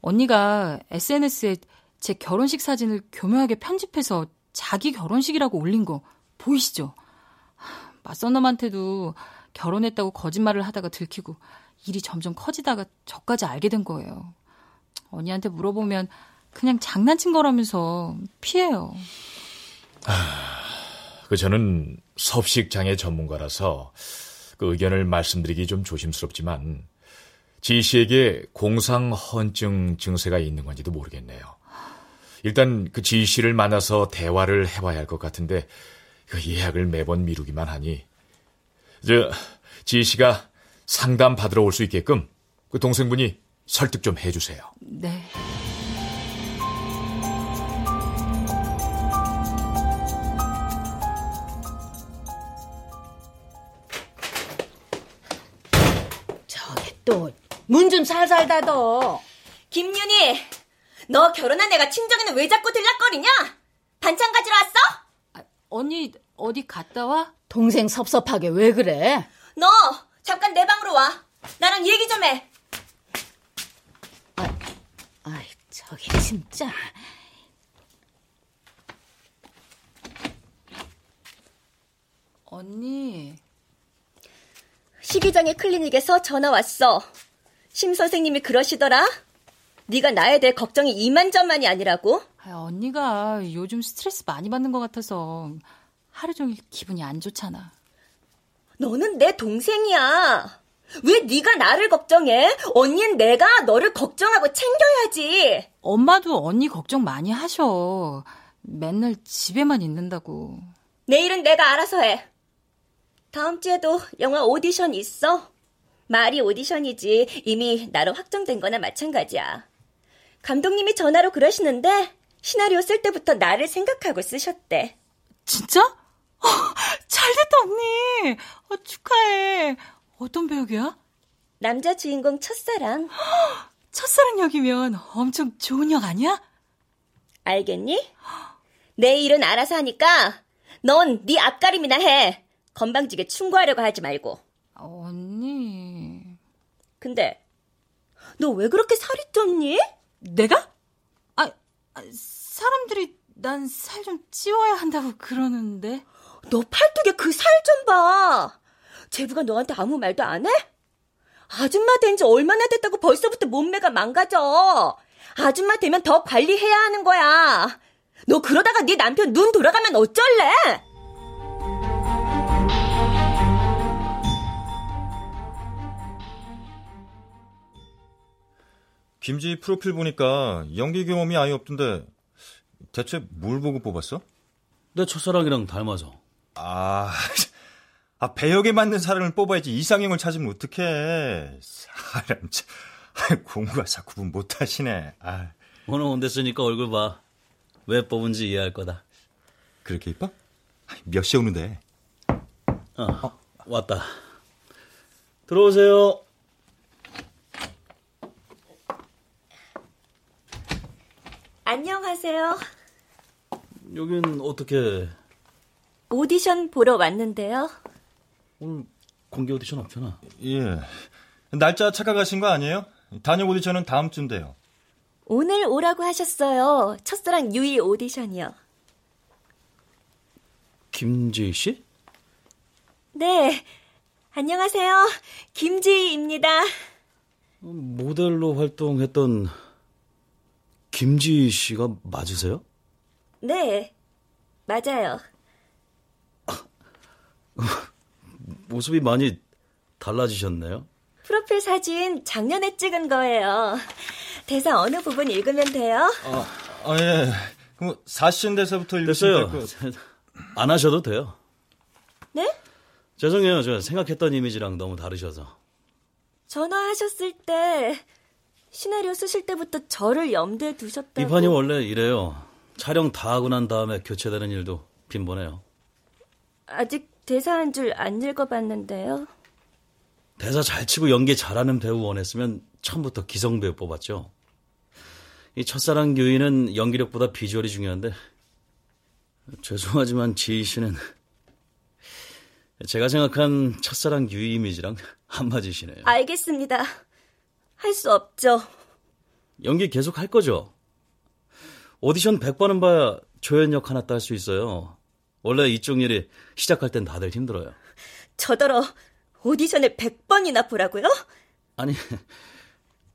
언니가 SNS에 제 결혼식 사진을 교묘하게 편집해서 자기 결혼식이라고 올린 거 보이시죠? 맞선 놈한테도 결혼했다고 거짓말을 하다가 들키고 일이 점점 커지다가 저까지 알게 된 거예요. 언니한테 물어보면 그냥 장난친 거라면서 피해요.
아, 그 저는 섭식 장애 전문가라서 그 의견을 말씀드리기 좀 조심스럽지만 지희 씨에게 공상 헌증 증세가 있는 건지도 모르겠네요. 일단 그 지희 씨를 만나서 대화를 해봐야 할 것 같은데 그 예약을 매번 미루기만 하니 저 지희 씨가 상담 받으러 올 수 있게끔 그 동생분이 설득 좀 해주세요.
네.
문 좀 살살 닫어.
김윤희, 너 결혼한 애가 친정에는 왜 자꾸 들락거리냐? 반찬 가지러 왔어?
아, 언니 어디 갔다 와?
동생 섭섭하게 왜 그래?
너 잠깐 내 방으로 와. 나랑 얘기 좀 해.
아, 아이 저기 진짜.
언니.
식이장애 클리닉에서 전화 왔어. 심 선생님이 그러시더라. 네가 나에 대해 걱정이 이만저만이 아니라고?
아, 언니가 요즘 스트레스 많이 받는 것 같아서 하루 종일 기분이 안 좋잖아.
너는 내 동생이야. 왜 네가 나를 걱정해? 언니는 내가 너를 걱정하고 챙겨야지.
엄마도 언니 걱정 많이 하셔. 맨날 집에만 있는다고.
내일은 내가 알아서 해. 다음 주에도 영화 오디션 있어? 말이 오디션이지 이미 나로 확정된 거나 마찬가지야. 감독님이 전화로 그러시는데 시나리오 쓸 때부터 나를 생각하고 쓰셨대.
진짜? 어, 잘됐다 언니. 어, 축하해. 어떤 배역이야?
남자 주인공 첫사랑.
첫사랑 역이면 엄청 좋은 역 아니야?
알겠니? 내 일은 알아서 하니까 넌 네 앞가림이나 해. 건방지게 충고하려고 하지 말고.
언니.
근데 너 왜 그렇게 살이 쪘니?
내가? 아, 아 사람들이 난 살 좀 찌워야 한다고 그러는데.
너 팔뚝에 그 살 좀 봐. 제부가 너한테 아무 말도 안 해? 아줌마 된 지 얼마나 됐다고 벌써부터 몸매가 망가져. 아줌마 되면 더 관리해야 하는 거야. 너 그러다가 네 남편 눈 돌아가면 어쩔래?
김지 프로필 보니까 연기 경험이 아예 없던데 대체 뭘 보고 뽑았어? 내 첫사랑이랑 닮아서.
아, 아 배역에 맞는 사람을 뽑아야지 이상형을 찾으면 어떡해. 사람 참. 공부가 자꾸 분 못하시네. 아.
오늘 온댔으니까 얼굴 봐. 왜 뽑은지 이해할 거다.
그렇게 이뻐? 몇 시에 오는데?
어, 어. 왔다. 들어오세요.
안녕하세요.
여긴 어떻게?
오디션 보러 왔는데요.
오늘 공개 오디션 없잖아.
예. 날짜 착각하신 거 아니에요? 단역 오디션은 다음 주인데요.
오늘 오라고 하셨어요. 첫사랑 유이 오디션이요.
김지희 씨?
네. 안녕하세요. 김지희입니다.
모델로 활동했던 김지희 씨가 맞으세요?
네. 맞아요.
모습이 많이 달라지셨네요.
프로필 사진 작년에 찍은 거예요. 대사 어느 부분 읽으면 돼요?
아, 아 예. 그럼 사신 대사부터
읽으시면 됐어요. 안 하셔도 돼요.
네?
죄송해요. 저 생각했던 이미지랑 너무 다르셔서.
전화하셨을 때 시나리오 쓰실 때부터 저를 염두에 두셨다고.
이 판이 원래 이래요. 촬영 다 하고 난 다음에 교체되는 일도 빈번해요.
아직 대사 한 줄 안 읽어봤는데요.
대사 잘 치고 연기 잘하는 배우 원했으면 처음부터 기성 배우 뽑았죠. 이 첫사랑 유인은 연기력보다 비주얼이 중요한데 죄송하지만 지희 씨는 제가 생각한 첫사랑 유이 이미지랑 안 맞으시네요.
알겠습니다. 할 수 없죠.
연기 계속 할 거죠? 오디션 100번은 봐야 조연 역 하나 딸 수 있어요. 원래 이쪽 일이 시작할 땐 다들 힘들어요.
저더러 오디션을 100번이나 보라고요?
아니,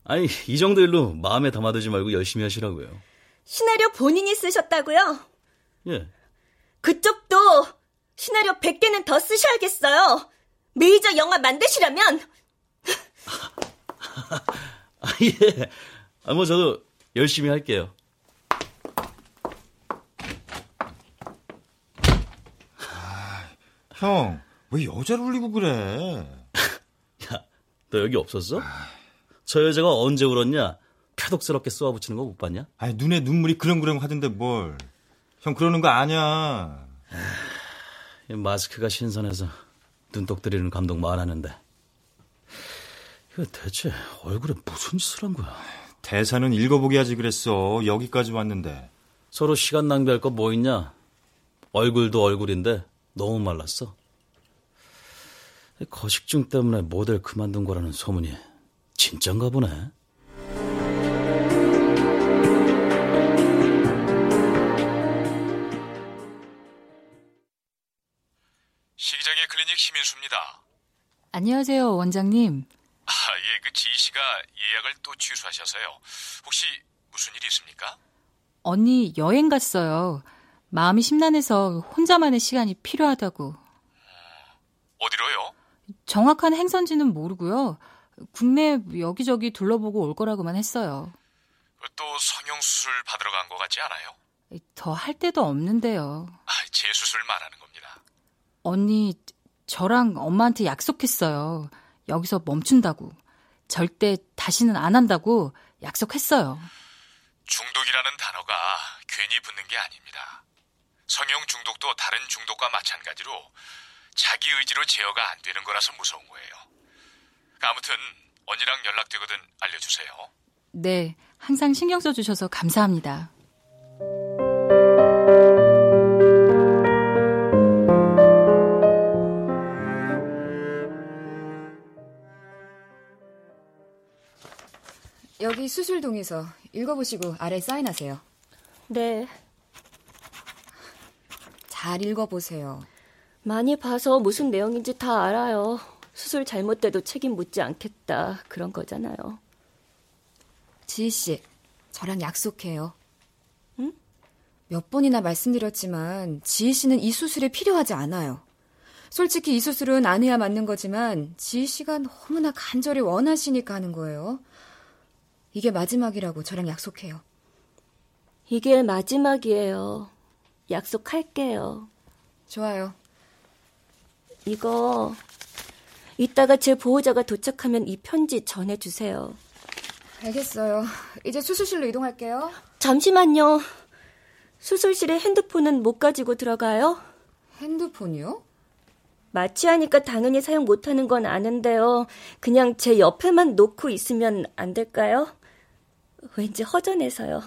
아니, 이 정도 일로 마음에 담아두지 말고 열심히 하시라고요.
시나리오 본인이 쓰셨다고요?
예.
그쪽도 시나리오 100개는 더 쓰셔야겠어요. 메이저 영화 만드시려면.
아, 예. 아, 뭐 저도 열심히 할게요.
아, 형, 왜 여자를 울리고 그래?
야, 너 여기 없었어? 저 여자가 언제 울었냐? 표독스럽게 쏘아붙이는 거 못 봤냐?
아니, 눈에 눈물이 그렁그렁 하던데 뭘. 형 그러는 거 아니야.
마스크가 신선해서 눈독 들이는 감독 말하는데. 이거 대체 얼굴에 무슨 짓을 한 거야?
대사는 읽어보게 하지 그랬어. 여기까지 왔는데.
서로 시간 낭비할 거 뭐 있냐? 얼굴도 얼굴인데 너무 말랐어. 거식증 때문에 모델 그만둔 거라는 소문이 진짠가 보네.
시기장의 클리닉 심인수입니다.
안녕하세요, 원장님.
아, 예, 그 지희 씨가 예약을 또 취소하셔서요. 혹시 무슨 일이 있습니까?
언니 여행 갔어요. 마음이 심란해서 혼자만의 시간이 필요하다고.
어디로요?
정확한 행선지는 모르고요. 국내 여기저기 둘러보고 올 거라고만 했어요.
또 성형수술 받으러 간 것 같지 않아요?
더 할 데도 없는데요.
아, 재수술 말하는 겁니다.
언니, 저랑 엄마한테 약속했어요. 여기서 멈춘다고. 절대 다시는 안 한다고 약속했어요.
중독이라는 단어가 괜히 붙는 게 아닙니다. 성형 중독도 다른 중독과 마찬가지로 자기 의지로 제어가 안 되는 거라서 무서운 거예요. 아무튼 언니랑 연락되거든 알려주세요.
네, 항상 신경 써주셔서 감사합니다.
여기 수술동에서 읽어보시고 아래 사인하세요.
네.
잘 읽어보세요.
많이 봐서 무슨 내용인지 다 알아요. 수술 잘못돼도 책임 묻지 않겠다. 그런 거잖아요.
지희 씨, 저랑 약속해요. 응? 몇 번이나 말씀드렸지만 지희 씨는 이 수술이 필요하지 않아요. 솔직히 이 수술은 안 해야 맞는 거지만 지희 씨가 너무나 간절히 원하시니까 하는 거예요. 이게 마지막이라고 저랑 약속해요.
이게 마지막이에요. 약속할게요.
좋아요.
이거 이따가 제 보호자가 도착하면 이 편지 전해주세요.
알겠어요. 이제 수술실로 이동할게요.
잠시만요. 수술실에 핸드폰은 못 가지고 들어가요?
핸드폰이요?
마취하니까 당연히 사용 못하는 건 아는데요. 그냥 제 옆에만 놓고 있으면 안 될까요? 왠지 허전해서요.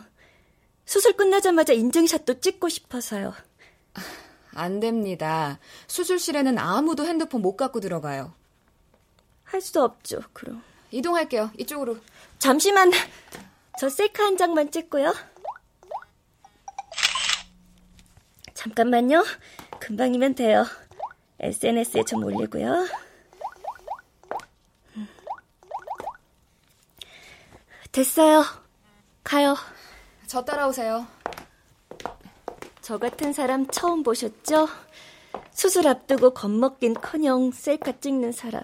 수술 끝나자마자 인증샷도 찍고 싶어서요.
안 됩니다. 수술실에는 아무도 핸드폰 못 갖고 들어가요.
할 수 없죠, 그럼.
이동할게요. 이쪽으로.
잠시만. 저 셀카 한 장만 찍고요. 잠깐만요. 금방이면 돼요. SNS에 좀 올리고요. 됐어요. 가요.
저 따라오세요.
저 같은 사람 처음 보셨죠? 수술 앞두고 겁먹긴 커녕 셀카 찍는 사람.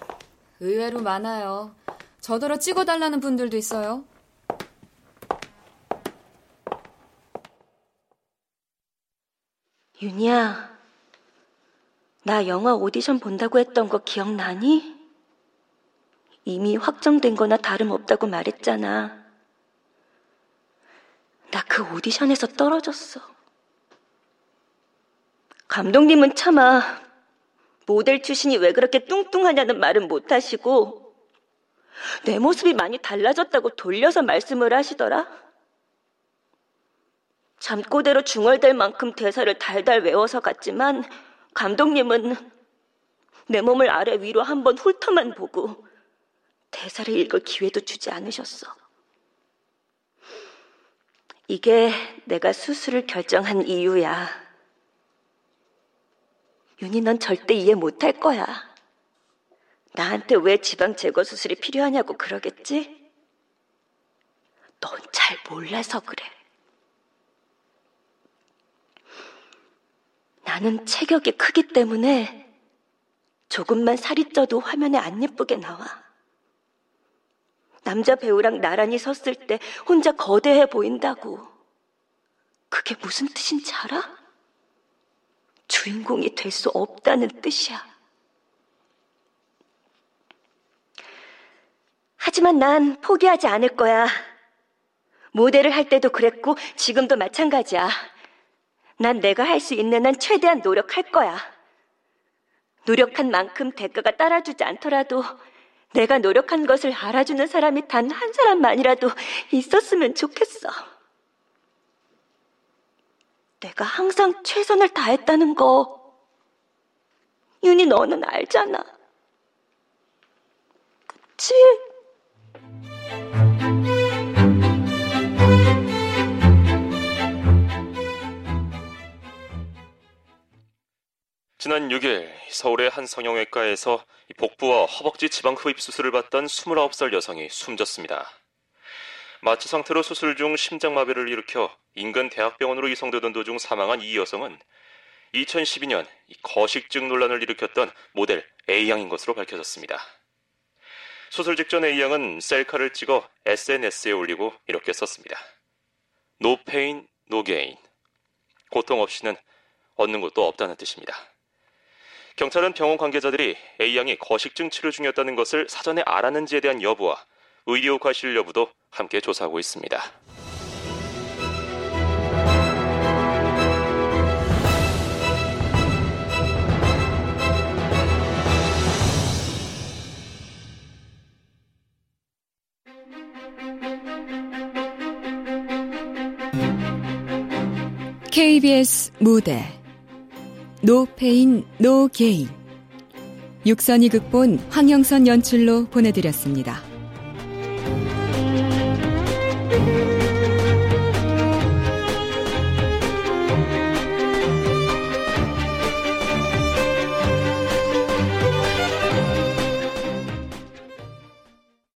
의외로 많아요. 저더러 찍어달라는 분들도 있어요.
윤희야, 나 영화 오디션 본다고 했던 거 기억나니? 이미 확정된 거나 다름없다고 말했잖아. 나 그 오디션에서 떨어졌어. 감독님은 차마 모델 출신이 왜 그렇게 뚱뚱하냐는 말은 못 하시고 내 모습이 많이 달라졌다고 돌려서 말씀을 하시더라. 잠꼬대로 중얼댈 만큼 대사를 달달 외워서 갔지만 감독님은 내 몸을 아래 위로 한번 훑어만 보고 대사를 읽을 기회도 주지 않으셨어. 이게 내가 수술을 결정한 이유야. 윤희 넌 절대 이해 못할 거야. 나한테 왜 지방 제거 수술이 필요하냐고 그러겠지? 넌 잘 몰라서 그래. 나는 체격이 크기 때문에 조금만 살이 쪄도 화면에 안 예쁘게 나와. 남자 배우랑 나란히 섰을 때 혼자 거대해 보인다고. 그게 무슨 뜻인지 알아? 주인공이 될 수 없다는 뜻이야. 하지만 난 포기하지 않을 거야. 모델을 할 때도 그랬고 지금도 마찬가지야. 난 내가 할 수 있는 한 최대한 노력할 거야. 노력한 만큼 대가가 따라주지 않더라도 내가 노력한 것을 알아주는 사람이 단 한 사람만이라도 있었으면 좋겠어. 내가 항상 최선을 다했다는 거, 윤희 너는 알잖아. 그치?
지난 6일 서울의 한 성형외과에서 복부와 허벅지 지방 흡입 수술을 받던 29살 여성이 숨졌습니다. 마취 상태로 수술 중 심장마비를 일으켜 인근 대학병원으로 이송되던 도중 사망한 이 여성은 2012년 거식증 논란을 일으켰던 모델 A양인 것으로 밝혀졌습니다. 수술 직전 A양은 셀카를 찍어 SNS에 올리고 이렇게 썼습니다. No gain. 고통 없이는 얻는 것도 없다는 뜻입니다. 경찰은 병원 관계자들이 A양이 거식증 치료 중이었다는 것을 사전에 알았는지에 대한 여부와 의료 과실 여부도 함께 조사하고 있습니다.
KBS 무대 노페인 노게인 육선이 극본 황영선 연출로 보내드렸습니다.